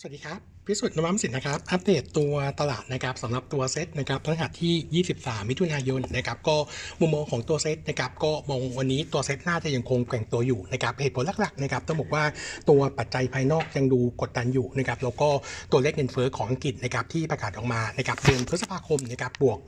สวัสดีครับ พิสุทธิ์นวัมสินนะครับ อัปเดตตัวตลาดนะครับสำหรับตัวเซ็ตนะครับพฤหัสที่ 23 มิถุนายนนะครับ ก็มุมมองของตัวเซ็ตนะครับ ก็มองวันนี้ตัวเซ็ตน่าจะยังคงแกว่งตัวอยู่นะครับ เหตุผลหลักๆนะครับต้องบอกว่าตัวปัจจัยภายนอกยังดูกดดันอยู่นะครับ แล้วก็ตัวเลขเงินเฟ้อของอังกฤษนะครับที่ประกาศออกมานะครับเดือนพฤษภาคมนะครับบวก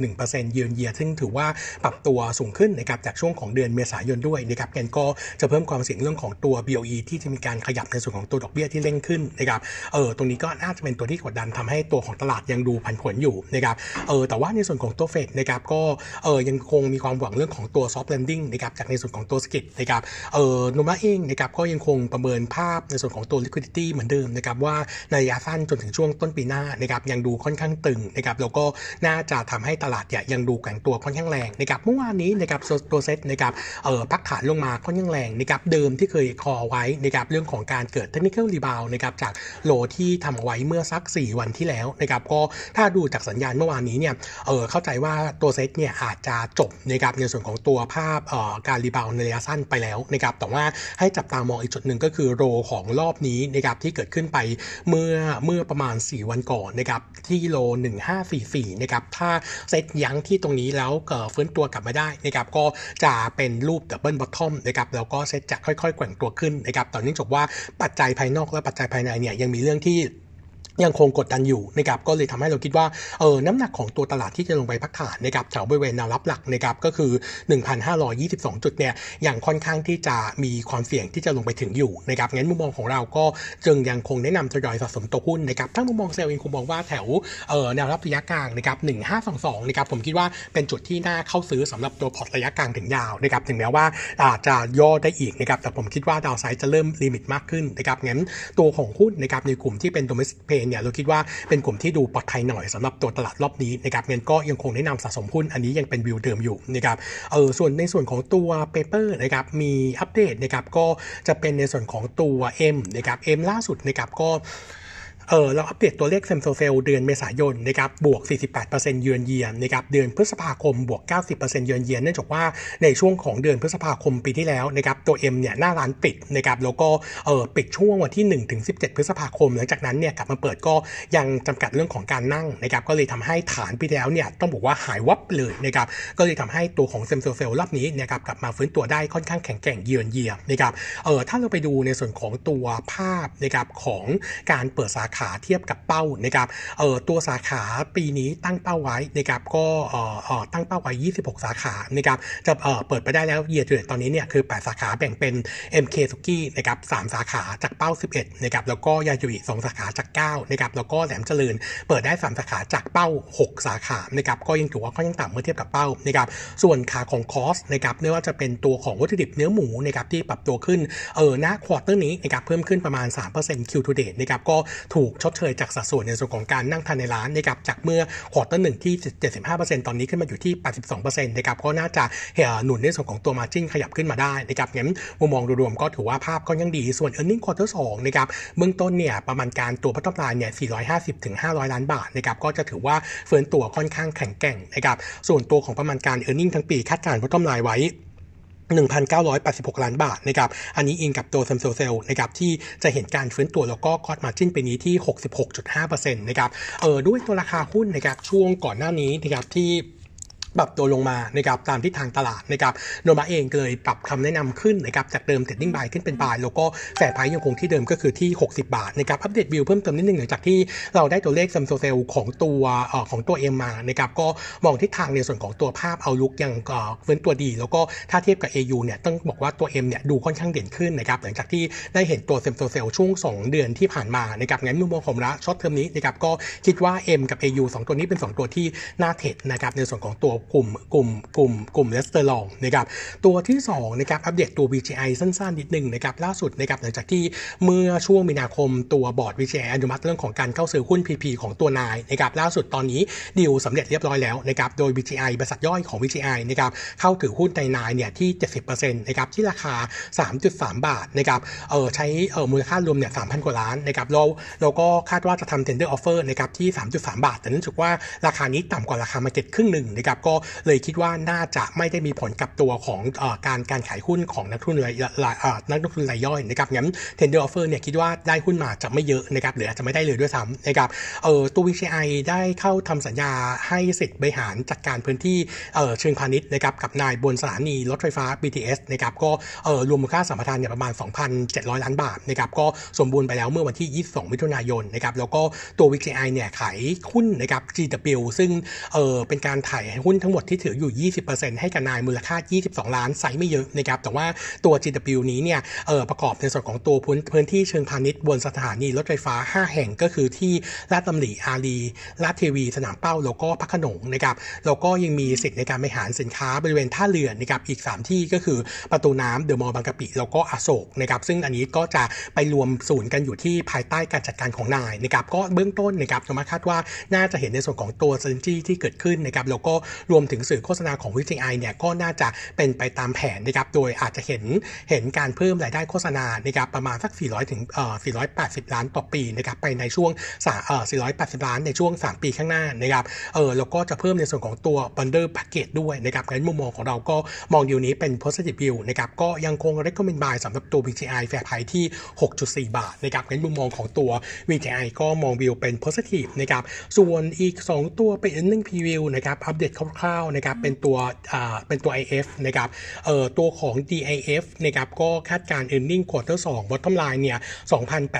9.1%เยือนเยียซึ่งถือว่าปรับตัวสูงขึ้นนะครับจากช่วงของเดือนเมษายนด้วยนะครับกันก็จะเพิ่มความเสี่ยงเรื่องของตัว BOE ที่จะมีการขยับในส่วนของตัวดอกเบี้ยที่เร่งขึ้นนะครับเออตรงนี้ก็น่าจะเป็นตัวที่กดดันทำให้ตัวของตลาดยังดูผันผวนอยู่นะครับเออแต่ว่าในส่วนของตัวเฟดนะครับก็เออยังคงมีความหวังเรื่องของตัว soft landing นะครับจากในส่วนของตัวสกิลนะครับเออโนมูระเองนะครับก็ยังคงประเมินภาพในส่วนของตัว liquidity เหมือนเดิมนะครับว่าในระยะสั้นจนถึงช่วงต้นปีหน้านะครับยังดูค่อนข้างตึงนะครับแล้วก็น่าจะทำให้ตลาดเนี่ยยังดูแข็งตัวค่อนข้างแรงนะครับเมื่อวานนี้นะครับตัวเซ็ตนะครับเออพักฐานลงมาค่อนข้างแรงนะครับเดิมที่เคย call ไว้นะครับเรื่องของการเกิด technical rebound นะครับจาก low ที่ทำเอาไว้เมื่อสัก 4 วันที่แล้วนะครับก็ถ้าดูจากสัญญาณเมื่อวานนี้เนี่ยเออเข้าใจว่าตัวเซ็ตเนี่ยอาจจะจบนะครับในส่วนของตัวภาพเอ่อการ rebound ในระยะสั้นไปแล้วนะครับแต่ว่าให้จับตามองอีกจุดหนึ่งก็คือ low ของรอบนี้นะครับที่เกิดขึ้นไปเมื่อเมื่อประมาณ 4 วันก่อนนะครับที่ low 1544นะครับถ้าเซ็ตยั้งที่ตรงนี้แล้วเกิดฟื้นตัวกลับมาได้นะครับก็จะเป็นรูป double bottom นะครับแล้วก็เซ็ตจะค่อยๆแกว่งตัวขึ้นนะครับต่อเนื่องจากว่าปัจจัยภายนอกและปัจจัยภายในเนี่ยยังมีเรื่องที่ ยังคงกดดันอยู่นะครับก็เลยทำให้เราคิดว่าเออน้ำหนักของตัวตลาดที่จะลงไปพักฐานนะครับแถวบริเวณแนวรับหลักนะครับก็คือ 1,522 จุดเนี่ยยังค่อนข้างที่จะมีความเสี่ยงที่จะลงไปถึงอยู่นะครับงั้นมุมมองของเราก็จึงยังคงแนะนำทยอยสะสมตัวหุ้นนะครับถ้ามุมมองเซลล์เองคงมองว่าแถวเออแนวรับระยะกลางนะครับ1522นะครับผมคิดว่าเป็นจุดที่น่าเข้าซื้อสำหรับตัวพอร์ตระยะกลางถึงยาวนะครับถึงแม้ว่าอาจจะย่อได้อีกนะครับแต่ผมคิดว่า downside จะเริ่ม limit มากขึ้นนะครับงั้นตัวของหุ้นนะครับในกลุ่มที่เป็น domestic play เนี่ยเราคิดว่าเป็นกลุ่มที่ดูปลอดภัยหน่อยสำหรับตัวตลาดรอบนี้นะครับงั้นก็ยังคงแนะนำสะสมหุ้นอันนี้ยังเป็นวิวเดิมอยู่นะครับเออส่วนในส่วนของตัว paper นะครับมีอัปเดตนะครับก็จะเป็นในส่วนของตัว M นะครับ M ล่าสุดนะครับก็ เออเราอัปเดตตัวเลข same store sale เดือนเมษายนนะครับบวก 48%เยือนเยียนนะครับเดือนพฤษภาคมบวก 90%เยือนเยียนเนื่องจากว่าในช่วงของเดือนพฤษภาคมปีที่แล้วนะครับตัว M เนี่ยหน้าร้านปิดนะครับแล้วก็เออปิดช่วงวันที่1ถึง17 พฤษภาคม หลังจากนั้นเนี่ยกลับมาเปิดก็ยังจำกัดเรื่องของการนั่งนะครับก็เลยทำให้ฐานปีที่แล้วเนี่ยต้องบอกว่าหายวับเลยนะครับก็เลยทำให้ตัวของ same store sale รอบนี้นะครับกลับมาฟื้นตัวได้ค่อนข้างแข็งแกร่งเยือนเยียนะครับเออถ้าเราไปดูในส่วนของตัวภาพนะครับของการเปิดสาขาขาเทียบกับเป้านะครับเออตัวสาขาปีนี้ตั้งเป้าไว้นะครับก็เออเออตั้งเป้าไว้ 26 สาขานะครับจะเออเปิดไปได้แล้ว year to date ตอนนี้เนี่ยคือ 8 สาขาแบ่งเป็น MK สุกี้นะครับ3สาขาจากเป้า 11นะครับแล้วก็ยาโยอิ2สาขาจาก 9นะครับแล้วก็แหลมเจริญ เปิดได้ 3 สาขาจากเป้า 6 สาขานะครับก็ยังถือว่าก็ยังต่ำเมื่อเทียบกับเป้านะครับส่วนขาของ cost นะครับไม่ว่าจะเป็นตัวของวัตถุดิบเนื้อหมูนะครับที่ปรับตัวขึ้นเออณ quarter นี้นะครับเพิ่มขึ้นประมาณ 3% Q to date นะครับก็ถูกชดเชยจากสัดส่วนในส่วนของการนั่งทานในร้านนะครับจากเมื่อ quarter หนึ่งที่ 75%ตอนนี้ขึ้นมาอยู่ที่ 82%นะครับก็น่าจะหนุนในส่วนของตัว margin ขยับขึ้นมาได้นะครับงั้นมุมมองรวมๆก็ถือว่าภาพก็ยังดีส่วน e a r n i n g ควอเตอร์สองนะครับเบื้องต้นเนี่ยประมาณการตัวพัฒนาเนี่ย 450ถึง500 ล้านบาทนะครับก็จะถือว่าเฟื่องตัวค่อนข้างแข็งแกร่งนะครับส่วนตัวของประมาณการ e a r n i n g ทั้งปีคาดการณ์พัฒนาไว้ 1,986 ล้านบาทนะครับ อันนี้อิงกับตัว same store sale นะครับที่จะเห็นการฟื้นตัวแล้วก็ gross margin ปีนี้ที่ 66.5%นะครับ เออด้วยตัวราคาหุ้นนะครับช่วงก่อนหน้านี้นะครับที่ ปรับตัวลงมานะครับตามที่ทางตลาดนะครับโนมูระเองเลยปรับคำแนะนำขึ้นนะครับจากเดิม trading buy ขึ้นเป็น buy แล้วก็แฝงไพยังคงที่เดิมก็คือที่ 60 บาทนะครับอัปเดตวิวเพิ่มเติมนิดนึงหลังจากที่เราได้ตัวเลข same store sale ของตัวของตัว M มานะครับก็มองทิศทางในส่วนของตัวภาพ outlook ยังฟื้นตัวดี แล้วก็ถ้าเทียบกับ AU เนี่ยต้องบอกว่าตัว M เนี่ยดูค่อนข้างเด่นขึ้นนะครับหลังจากที่ได้เห็นตัว same store sale ช่วง 2 เดือนที่ผ่านมานะครับงั้นมุมมองผมระ short term นี้นะครับก็คิดว่า M กับ AU 2 ตัวนี้เป็น 2 ตัวที่น่า trade นะครับในส่วนของตัวกลุ่มกลุ่มกลุ่มกลุ่ม restaurant นะครับตัวที่2นะครับอัปเดตตัว VGI สั้นๆนิดนึงนะครับล่าสุดนะครับหลังจากที่เมื่อช่วงมีนาคมตัวบอร์ด VGI อนุมัติเรื่องของการเข้าซื้อหุ้น PP ของตัวนายนะครับล่าสุดตอนนี้ดีลสำเร็จเรียบร้อยแล้วนะครับโดย VGI บริษัทย่อยของ VGI นะครับเข้าถือหุ้นในนายเนี่ยที่ 70%นะครับที่ราคา 3.3 บาทนะครับเออใช้เออมูลค่ารวมเนี่ย3,000 กว่าล้านนะครับเราเราก็คาดว่าจะทำ tender offer นะครับที่ 3.3 บาท แต่เนื่องจากว่าราคานี้ต่ำกว่าราคา market ครึ่งหนึ่งนะครับก็เลยคิดว่าน่าจะไม่ได้มีผลกับตัวของอการการขายหุ้นของนักทุนรายนักลงทุนรายย่อยนะครับงั้น tender offer เนี่ยคิดว่าได้หุ้นมาจะไม่เยอะนะครับหรืออาจจะไม่ได้เลยด้วยซ้ำนะครับเออตัว VCI ได้เข้าทำสัญญาให้สิทธิ์บริหารจัดการพื้นที่เออเชิงพาณิชย์นะครับกับนายบนสถานีรถไฟฟ้า BTS นะครับก็เออรวมมูลค่าสัมปทานเนี่ยประมาณ 2,700 ล้านบาทนะครับก็สมบูรณ์ไปแล้วเมื่อวันที่ 22 มิถุนายนนะครับแล้วก็ตัว VCI เนี่ยขายหุ้นนะครับ GW ซึ่งเออเป็นการถ่ายหุ้นทั้งหมดที่ถืออยู่ 20%ให้กับนายมูลค่า 22 ล้านไซส์ไม่เยอะนะครับแต่ว่าตัว GW นี้เนี่ยเออประกอบในส่วนของตัวพื้นพื้นที่เชิงพาณิชย์บนสถานีรถไฟฟ้า 5 แห่งก็คือที่ลาดตำหลีอารีลาดเทวี สนามเป้าแล้วก็พักขนงนะครับแล้วก็ยังมีสิทธิ์ในการบริหารสินค้าบริเวณท่าเรือนะครับอีก 3 ที่ก็คือประตูน้ำเดอะมอลล์บางกะปิแล้วก็อโศกนะครับซึ่งอันนี้ก็จะไปรวมศูนย์กันอยู่ที่ภายใต้การจัดการของนายนะครับก็เบื้องต้นนะครับสมมติคาดว่าน่าจะเห็นในส่วนของตัวซินจี้ที่เกิดขึ้นนะครับแล้วก็รววมถึงสื่อโฆษณาของวิจัยเนี่ยก็น่าจะเป็นไปตามแผนนะครับโดยอาจจะเห็นเห็นการเพิ่มรายได้โฆษณานะครับประมาณสัก 400 ถึงเอ่อ480 ล้านต่อปีนะครับไปในช่วงสาเอ่อ480 ล้านในช่วง 3 ปีข้างหน้านะครับเออแล้วก็จะเพิ่มในส่วนของตัว bundle package ด้วยนะครับงั้นมุมมองของเราก็มองอยู่นี้เป็น positive view นะครับก็ยังคง recommend buy สำหรับตัว VGI fair price ที่ 6.4 บาทนะครับงั้นมุมมองของตัว VGI ก็มองวิวเป็น positive นะครับส่วนอีก 2 ตัวเป็น earning preview นะครับอัปเดตคร่าวๆนะครับเป็นตัวเป็นตัว IF นะครับเอ่อตัวของ DIF นะครับก็คาดการณ์ earning quarter 2 bottom line เนี่ย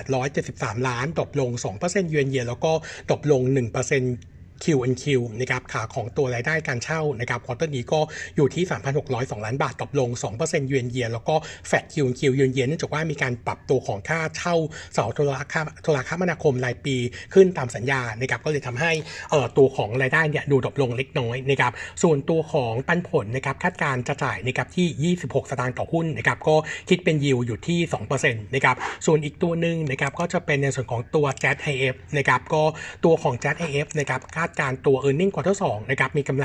2,873 ล้าน drop ลง 2% year on year แล้วก็ drop ลง 1% Q&Q นะครับขาของตัวรายได้การเช่านะครับ quarter นี้ก็อยู่ที่ 3,602 ล้านบาทตกลง 2%เยือนเยียแล้วก็แฟด Q&Q เยือนเยียเนื่องจากว่ามีการปรับตัวของค่าเช่าเสาโทรคมโทรคมนาคมรายปีขึ้นตามสัญญานะครับก็เลยทำให้เอ่อตัวของรายได้เนี่ยดู drop ลงเล็กน้อยนะครับส่วนตัวของปันผลนะครับคาดการณ์จะจ่ายนะครับที่ 26 สตางค์ต่อหุ้นนะครับก็คิดเป็นยิวอยู่ที่ 2%นะครับส่วนอีกตัวหนึ่งนะครับก็จะเป็นในส่วนของตัว j a t IF นะครับก็ตัวของ j a t IF นะครับคาดดการตัว e a r n i n g ็งควอเตอร์2นะครับ มีกำไร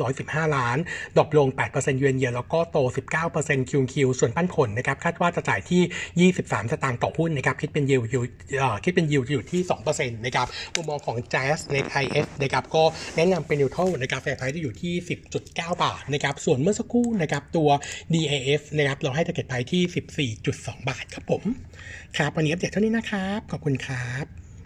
1,915 ล้าน drop ลง 8% year on year แล้วก็โต 19% QQ ส่วนปันผลนะครับ คาดว่าจะจ่ายที่ 23 สตางค์ต่อหุ้นนะครับ คิดเป็นยิวคิดเป็นยิวอยู่ที่ 2%นะครับมุมมองของ JASIF นะครับ ก็แนะนำเป็น neutral นะครับ fair price ที่อยู่ที่ 10.9 บาทนะครับ ส่วนเมื่อสักครู่นะครับตัว DIF นะครับ เราให้ target price ที่ 14.2 บาทครับผม ครับ วันนี้อัปเดตเท่านี้นะครับ ขอบคุณครับ